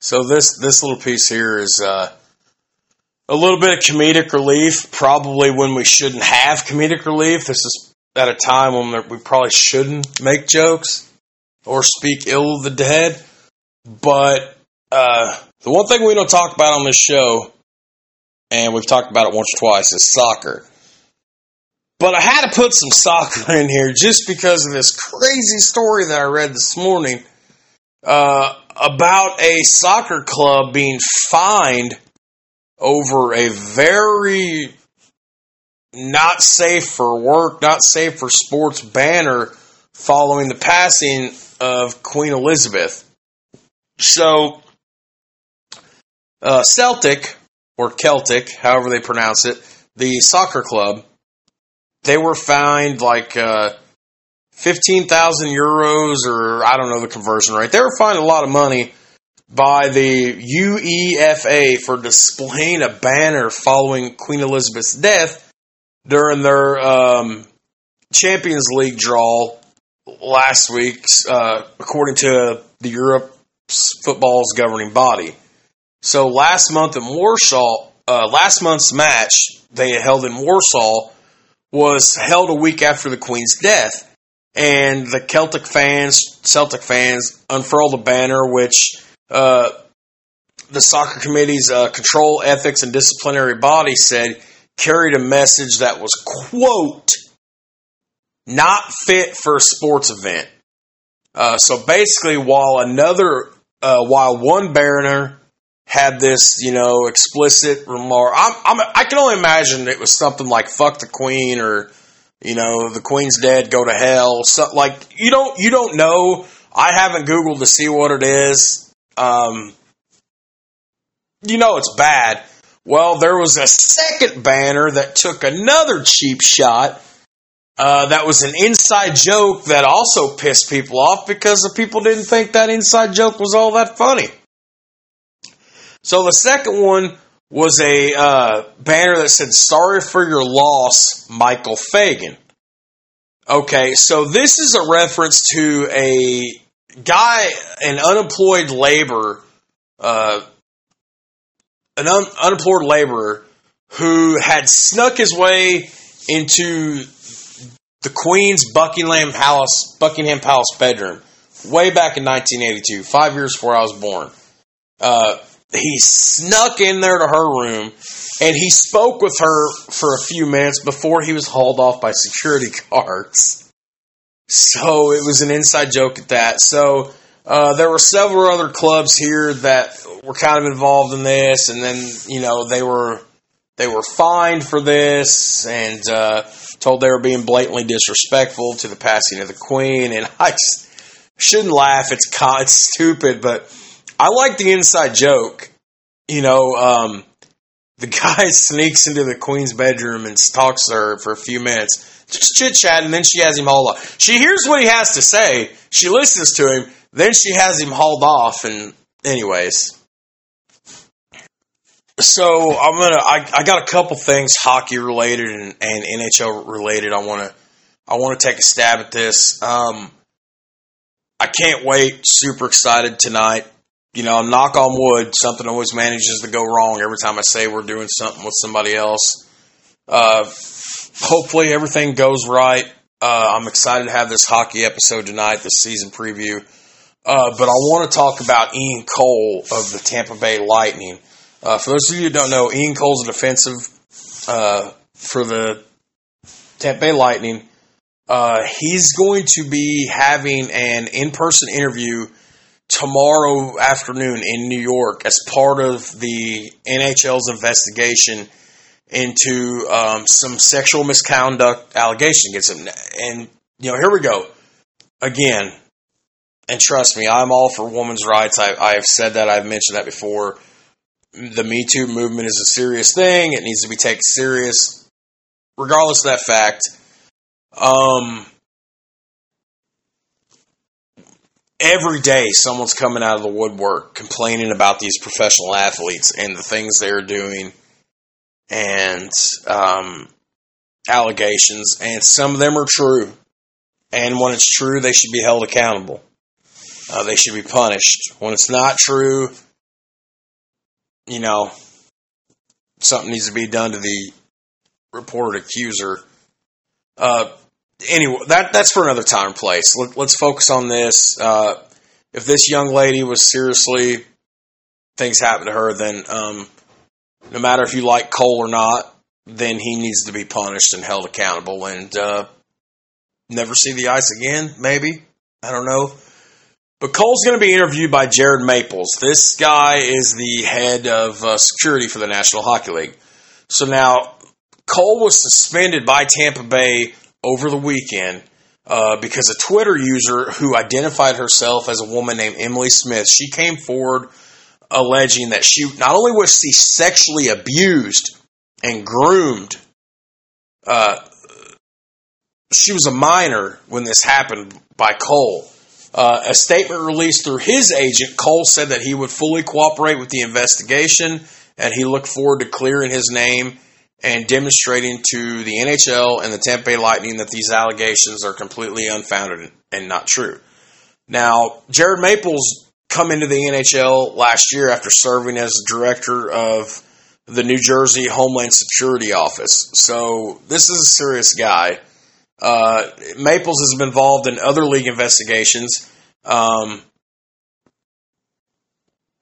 [SPEAKER 1] So this this little piece here is uh, a little bit of comedic relief. Probably when we shouldn't have comedic relief. This is at a time when we probably shouldn't make jokes or speak ill of the dead. But uh, the one thing we don't talk about on this show, and we've talked about it once or twice, is soccer. But I had to put some soccer in here just because of this crazy story that I read this morning uh, about a soccer club being fined over a very not safe for work, not safe for sports banner following the passing of Queen Elizabeth. So, uh, Celtic, or Celtic, however they pronounce it, the soccer club, they were fined like uh, 15,000 euros, or I don't know the conversion rate. They were fined a lot of money by the UEFA for displaying a banner following Queen Elizabeth's death during their um, Champions League draw last week, uh, according to the Europe football's governing body. So last month in Warsaw, uh, last month's match they held in Warsaw was held a week after the Queen's death. And the Celtic fans, Celtic fans, unfurled a banner which uh, the soccer committee's uh, control, ethics, and disciplinary body said carried a message that was, quote, not fit for a sports event. Uh, so basically, while another uh, while one banner had this, you know, explicit remark. I'm, I'm, I can only imagine it was something like "fuck the queen" or, you know, "the queen's dead, go to hell." So, like you don't you don't know. I haven't googled to see what it is. Um, you know it's bad. Well, there was a second banner that took another cheap shot. Uh, that was an inside joke that also pissed people off because the people didn't think that inside joke was all that funny. So the second one was a uh, banner that said "Sorry for your loss, Michael Fagan." Okay, so this is a reference to a guy, an unemployed laborer, uh, an un- unemployed laborer who had snuck his way into the Queen's Buckingham Palace, Buckingham Palace bedroom, way back in 1982, five years before I was born. Uh, he snuck in there to her room and he spoke with her for a few minutes before he was hauled off by security guards. So it was an inside joke at that. So uh, there were several other clubs here that were kind of involved in this, and then you know they were they were fined for this and uh, told they were being blatantly disrespectful to the passing of the queen. And I shouldn't laugh; it's it's stupid, but I like the inside joke. You know, um, the guy sneaks into the queen's bedroom and talks to her for a few minutes, just chit chat, and then she has him hauled off. She hears what he has to say, she listens to him, then she has him hauled off. And anyways, so I'm gonna. I, I got a couple things hockey related and, and NHL related. I want to. I want to take a stab at this. Um, I can't wait. Super excited tonight you know, knock on wood, something always manages to go wrong every time I say we're doing something with somebody else. Uh, hopefully everything goes right. Uh, I'm excited to have this hockey episode tonight, this season preview. Uh, but I want to talk about Ian Cole of the Tampa Bay Lightning. Uh, for those of you who don't know, Ian Cole's a defensive uh, for the Tampa Bay Lightning. Uh, he's going to be having an in-person interview tomorrow afternoon in New York as part of the NHL's investigation into um, some sexual misconduct allegation against him. And, you know, here we go. Again, and trust me, I'm all for women's rights. I, I've said that, I've mentioned that before. The Me Too movement is a serious thing, it needs to be taken serious, regardless of that fact. Um, every day someone's coming out of the woodwork complaining about these professional athletes and the things they're doing and um, allegations, and some of them are true. And when it's true, they should be held accountable. Uh, they should be punished. When it's not true, you know, something needs to be done to the reported accuser. Uh, anyway, that that's for another time and place. Let, us focus on this. Uh, if this young lady was seriously things happened to her, then um, no matter if you like Cole or not, then he needs to be punished and held accountable and uh, never see the ice again. Maybe I don't know. But Cole's going to be interviewed by Jared Maples. This guy is the head of uh, security for the National Hockey League. So now Cole was suspended by Tampa Bay over the weekend uh, because a Twitter user who identified herself as a woman named Emily Smith, she came forward alleging that she not only was she sexually abused and groomed, uh, she was a minor when this happened by Cole. Uh, a statement released through his agent, Cole said that he would fully cooperate with the investigation and he looked forward to clearing his name and demonstrating to the NHL and the Tampa Bay Lightning that these allegations are completely unfounded and not true. Now, Jared Maples come into the NHL last year after serving as director of the New Jersey Homeland Security Office. So this is a serious guy. Uh, Maples has been involved in other league investigations. Um,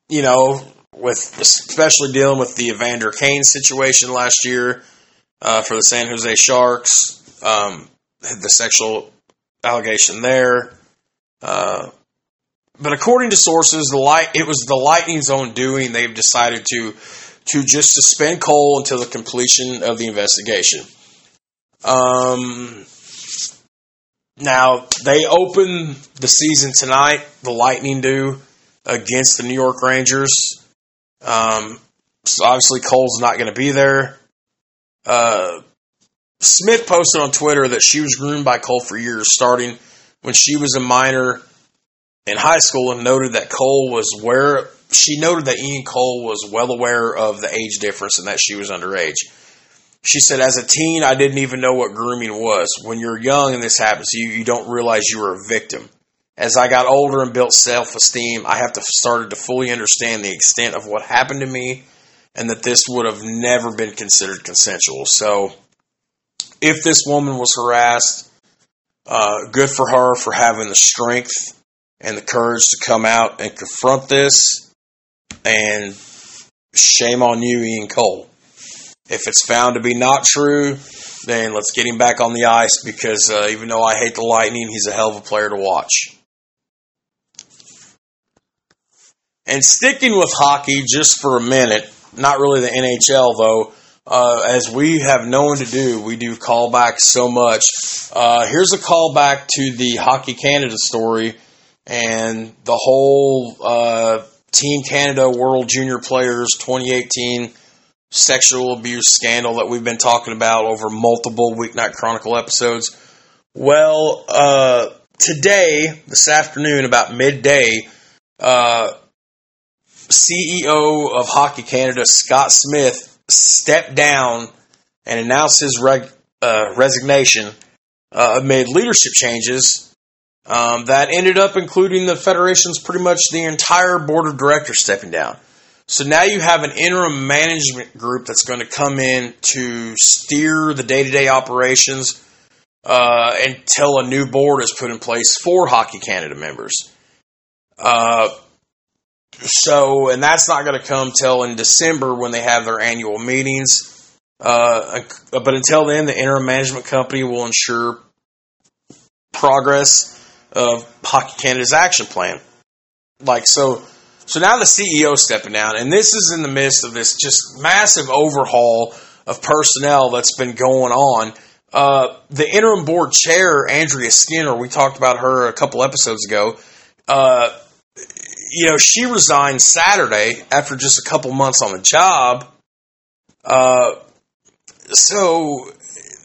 [SPEAKER 1] you know, with especially dealing with the Evander Kane situation last year uh, for the San Jose Sharks, um, the sexual allegation there. Uh, but according to sources, the light it was the Lightning's own doing. They've decided to to just suspend Cole until the completion of the investigation. Um, now they open the season tonight. The Lightning do against the New York Rangers. Um, so obviously Cole's not going to be there. Uh, Smith posted on Twitter that she was groomed by Cole for years, starting when she was a minor in high school, and noted that Cole was where she noted that Ian Cole was well aware of the age difference and that she was underage. She said, as a teen, I didn't even know what grooming was. When you're young and this happens you, you don't realize you are a victim. As I got older and built self esteem, I have to started to fully understand the extent of what happened to me and that this would have never been considered consensual. So, if this woman was harassed, uh, good for her for having the strength and the courage to come out and confront this. And shame on you, Ian Cole. If it's found to be not true, then let's get him back on the ice because uh, even though I hate the Lightning, he's a hell of a player to watch. And sticking with hockey just for a minute, not really the NHL though, uh, as we have known to do, we do callbacks so much. Uh, here's a callback to the Hockey Canada story and the whole uh, Team Canada World Junior Players 2018 sexual abuse scandal that we've been talking about over multiple Weeknight Chronicle episodes. Well, uh, today, this afternoon, about midday, uh, CEO of Hockey Canada, Scott Smith, stepped down and announced his reg- uh, resignation uh, amid leadership changes um, that ended up including the Federation's pretty much the entire board of directors stepping down. So now you have an interim management group that's going to come in to steer the day to day operations uh, until a new board is put in place for Hockey Canada members. Uh, so, and that's not going to come till in December when they have their annual meetings. Uh, but until then, the interim management company will ensure progress of Hockey Canada's action plan. Like so, so now the CEO stepping down, and this is in the midst of this just massive overhaul of personnel that's been going on. Uh, the interim board chair, Andrea Skinner, we talked about her a couple episodes ago. Uh, you know, she resigned Saturday after just a couple months on the job. Uh, so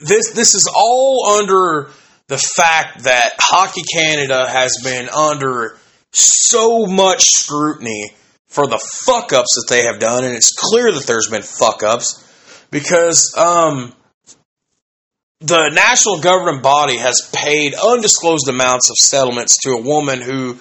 [SPEAKER 1] this this is all under the fact that Hockey Canada has been under so much scrutiny for the fuck ups that they have done, and it's clear that there's been fuck ups because um, the national governing body has paid undisclosed amounts of settlements to a woman who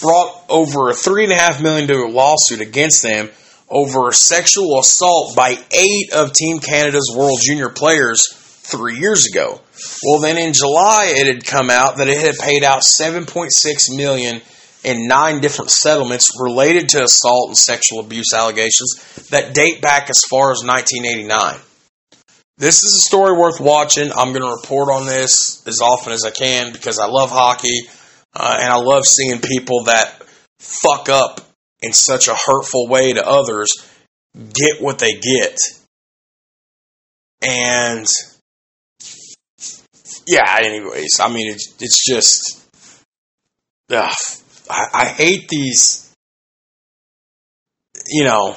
[SPEAKER 1] brought over a three and a half million dollar lawsuit against them over sexual assault by eight of Team Canada's World Junior players three years ago. Well, then in July, it had come out that it had paid out 7.6 million in nine different settlements related to assault and sexual abuse allegations that date back as far as 1989. This is a story worth watching. I'm going to report on this as often as I can because I love hockey uh, and I love seeing people that fuck up in such a hurtful way to others get what they get. And yeah, anyways, I mean, it's, it's just, ugh, I, I hate these, you know,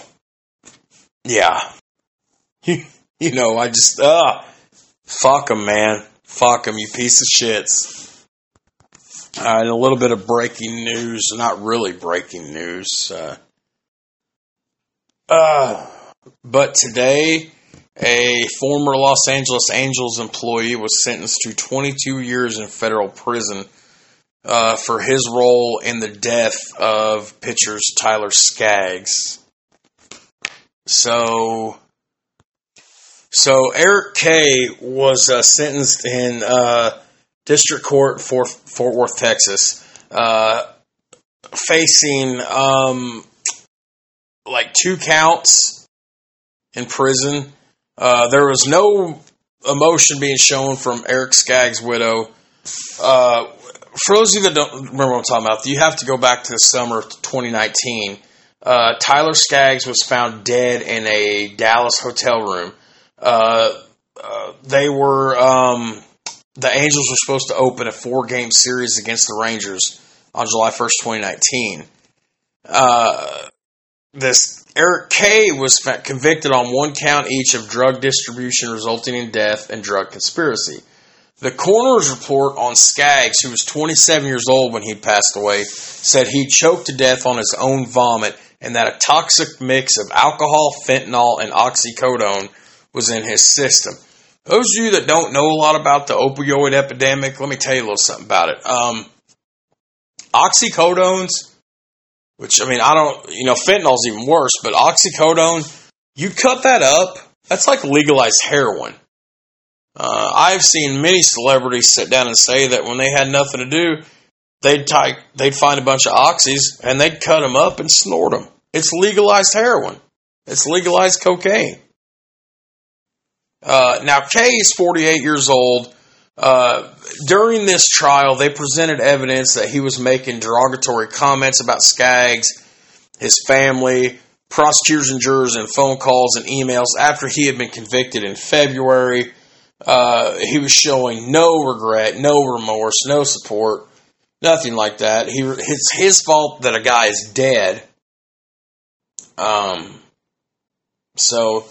[SPEAKER 1] yeah. You, know, I just, uh, fuck them, man. Fuck them, you piece of shits. All right, a little bit of breaking news. Not really breaking news. Uh, uh, but today, a former Los Angeles Angels employee was sentenced to 22 years in federal prison uh, for his role in the death of pitchers Tyler Skaggs. So, so Eric Kay was uh, sentenced in uh, district court for Fort Worth, Texas, uh, facing um, like two counts in prison. Uh, there was no emotion being shown from Eric Skaggs' widow. Uh, for those of you that don't remember what I'm talking about, you have to go back to the summer of 2019. Uh, Tyler Skaggs was found dead in a Dallas hotel room. Uh, uh, they were um, the Angels were supposed to open a four game series against the Rangers on July 1st, 2019. Uh, this Eric Kay was convicted on one count each of drug distribution resulting in death and drug conspiracy. The coroner's report on Skaggs, who was 27 years old when he passed away, said he choked to death on his own vomit and that a toxic mix of alcohol, fentanyl, and oxycodone was in his system. Those of you that don't know a lot about the opioid epidemic, let me tell you a little something about it. Um, oxycodones, which I mean, I don't, you know, fentanyl's even worse, but oxycodone, you cut that up, that's like legalized heroin. Uh, I've seen many celebrities sit down and say that when they had nothing to do, they'd type, they'd find a bunch of oxys and they'd cut them up and snort them. It's legalized heroin. It's legalized cocaine. Uh, now, Kay is 48 years old. Uh, during this trial, they presented evidence that he was making derogatory comments about Skaggs, his family, prosecutors and jurors, and phone calls and emails after he had been convicted in February. Uh, he was showing no regret, no remorse, no support, nothing like that. He it's his fault that a guy is dead. Um, so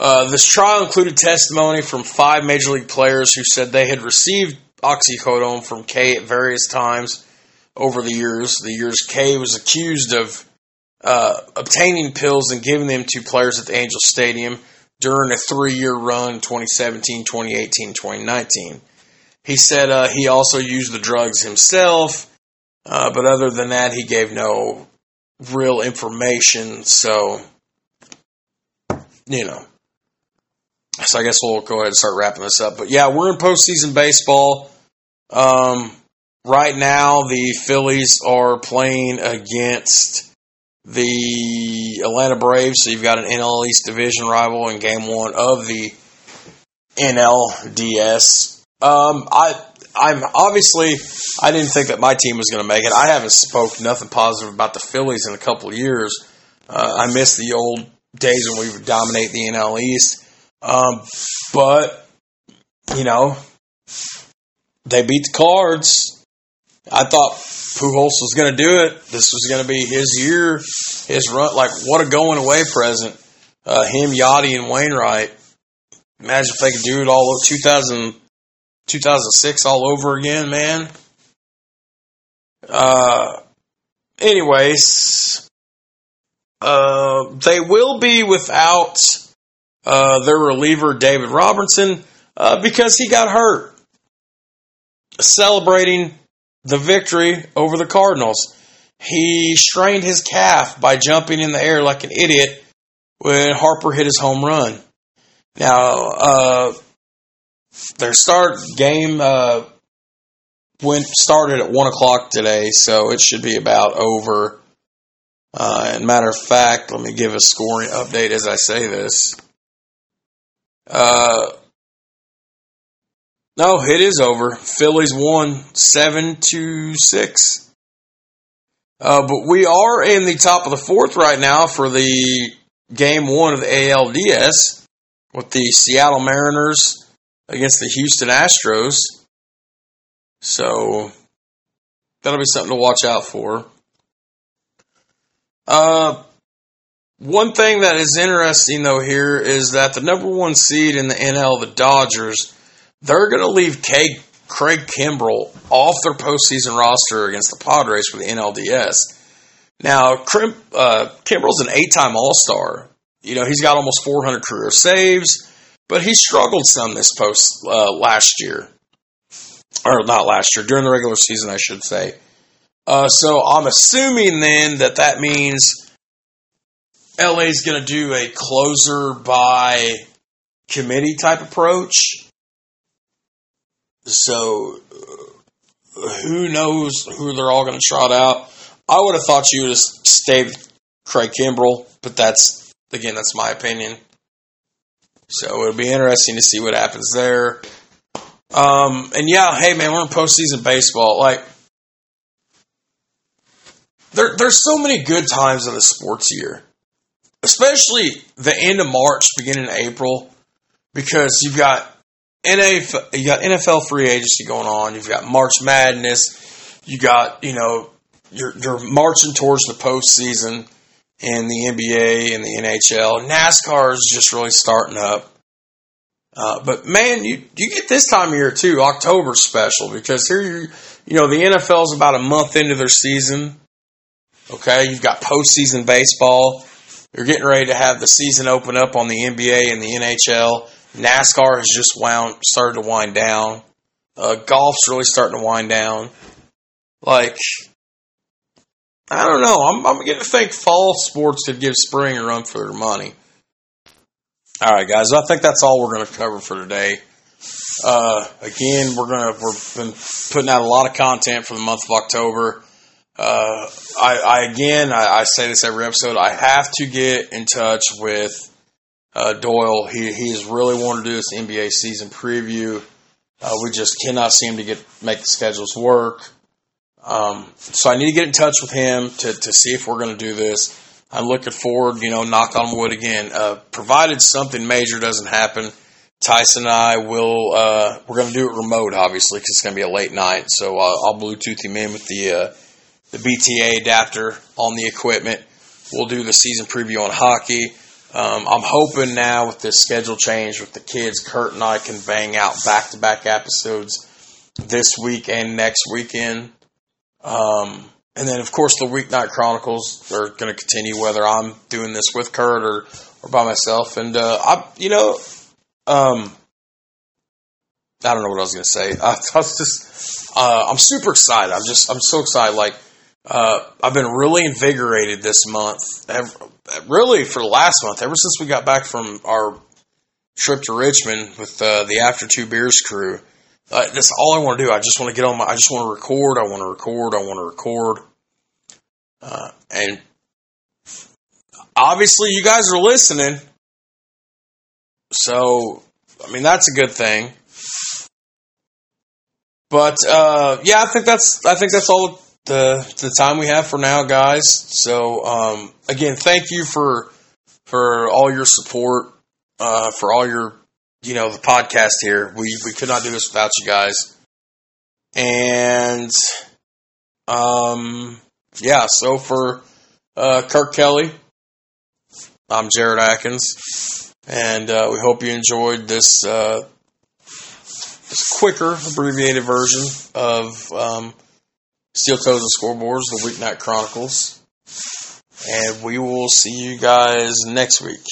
[SPEAKER 1] uh, this trial included testimony from five major league players who said they had received oxycodone from Kay at various times over the years. The years Kay was accused of uh, obtaining pills and giving them to players at the Angel Stadium during a three year run 2017, 2018, 2019. He said uh, he also used the drugs himself, uh, but other than that, he gave no real information. So, you know. So I guess we'll go ahead and start wrapping this up. But yeah, we're in postseason baseball. Um, right now, the Phillies are playing against the Atlanta Braves. So you've got an NL East division rival in Game One of the NLDS. Um, I I'm obviously I didn't think that my team was going to make it. I haven't spoke nothing positive about the Phillies in a couple of years. Uh, I miss the old days when we would dominate the NL East. Um, but you know, they beat the Cards. I thought Pujols was going to do it. This was going to be his year, his run. Like what a going away present. Uh, him, Yadi, and Wainwright. Imagine if they could do it all 2000, 2006 all over again, man. Uh, anyways, uh, they will be without uh, their reliever David Robertson uh, because he got hurt celebrating the victory over the Cardinals. He strained his calf by jumping in the air like an idiot when Harper hit his home run. Now, uh, their start game uh, went started at one o'clock today, so it should be about over. Uh, and matter of fact, let me give a scoring update as I say this. Uh, no, it is over. Phillies won seven to six. Uh, but we are in the top of the fourth right now for the game one of the ALDS with the Seattle Mariners against the Houston Astros. So that'll be something to watch out for. Uh, one thing that is interesting though here is that the number one seed in the NL, the Dodgers, they're going to leave Craig, Craig Kimbrel off their postseason roster against the Padres for the NLDS. Now, Krim, uh, Kimbrel's an eight-time All-Star. You know, he's got almost 400 career saves, but he struggled some this post uh, last year, or not last year during the regular season, I should say. Uh, so I'm assuming then that that means LA is going to do a closer by committee type approach. So uh, who knows who they're all going to trot out? I would have thought you would have stayed with Craig Kimbrel, but that's again that's my opinion. So it'll be interesting to see what happens there. Um, and yeah, hey man, we're in postseason baseball. Like, there, there's so many good times in the sports year, especially the end of March, beginning of April, because you've got NFL, you got NFL free agency going on. You've got March Madness. You got you know you're you're marching towards the postseason in the NBA and the NHL. NASCAR is just really starting up. Uh, but man, you you get this time of year too, October special because here you you know the NFL's about a month into their season. Okay, you've got postseason baseball. You're getting ready to have the season open up on the NBA and the NHL. NASCAR has just wound started to wind down. Uh, golf's really starting to wind down. Like, I don't know. I'm, I'm getting to think fall sports could give spring a run for their money. All right, guys. I think that's all we're going to cover for today. Uh, again, we're gonna we've been putting out a lot of content for the month of October. Uh, I, I, again, I, I, say this every episode. I have to get in touch with uh, Doyle. He he has really wanted to do this NBA season preview. Uh, we just cannot seem to get make the schedules work. Um, so I need to get in touch with him to to see if we're going to do this. I'm looking forward, you know, knock on wood again. Uh, provided something major doesn't happen, Tyson and I will uh, we're going to do it remote, obviously, because it's going to be a late night. So I'll, I'll Bluetooth him in with the uh, the BTA adapter on the equipment. We'll do the season preview on hockey. Um, I'm hoping now with this schedule change with the kids, Kurt and I can bang out back to back episodes this week and next weekend. Um, and then, of course, the Weeknight Chronicles are going to continue whether I'm doing this with Kurt or, or by myself. And, uh, I, you know, um, I don't know what I was going to say. I, I, was just, uh, I'm super excited. I'm just, I'm so excited. Like, uh, I've been really invigorated this month. Really, for the last month, ever since we got back from our trip to Richmond with uh, the After Two Beers crew. Uh, that's all I want to do. I just want to get on my. I just want to record. I want to record. I want to record. Uh, and obviously, you guys are listening. So, I mean, that's a good thing. But uh, yeah, I think that's I think that's all the the time we have for now, guys. So um, again, thank you for for all your support, uh, for all your you know the podcast here. We we could not do this without you guys. And um, yeah, so for uh, Kurt Kelly, I'm Jared Atkins, and uh, we hope you enjoyed this. Uh, this quicker, abbreviated version of um, Steel Toes and Scoreboards, the Weeknight Chronicles. And we will see you guys next week.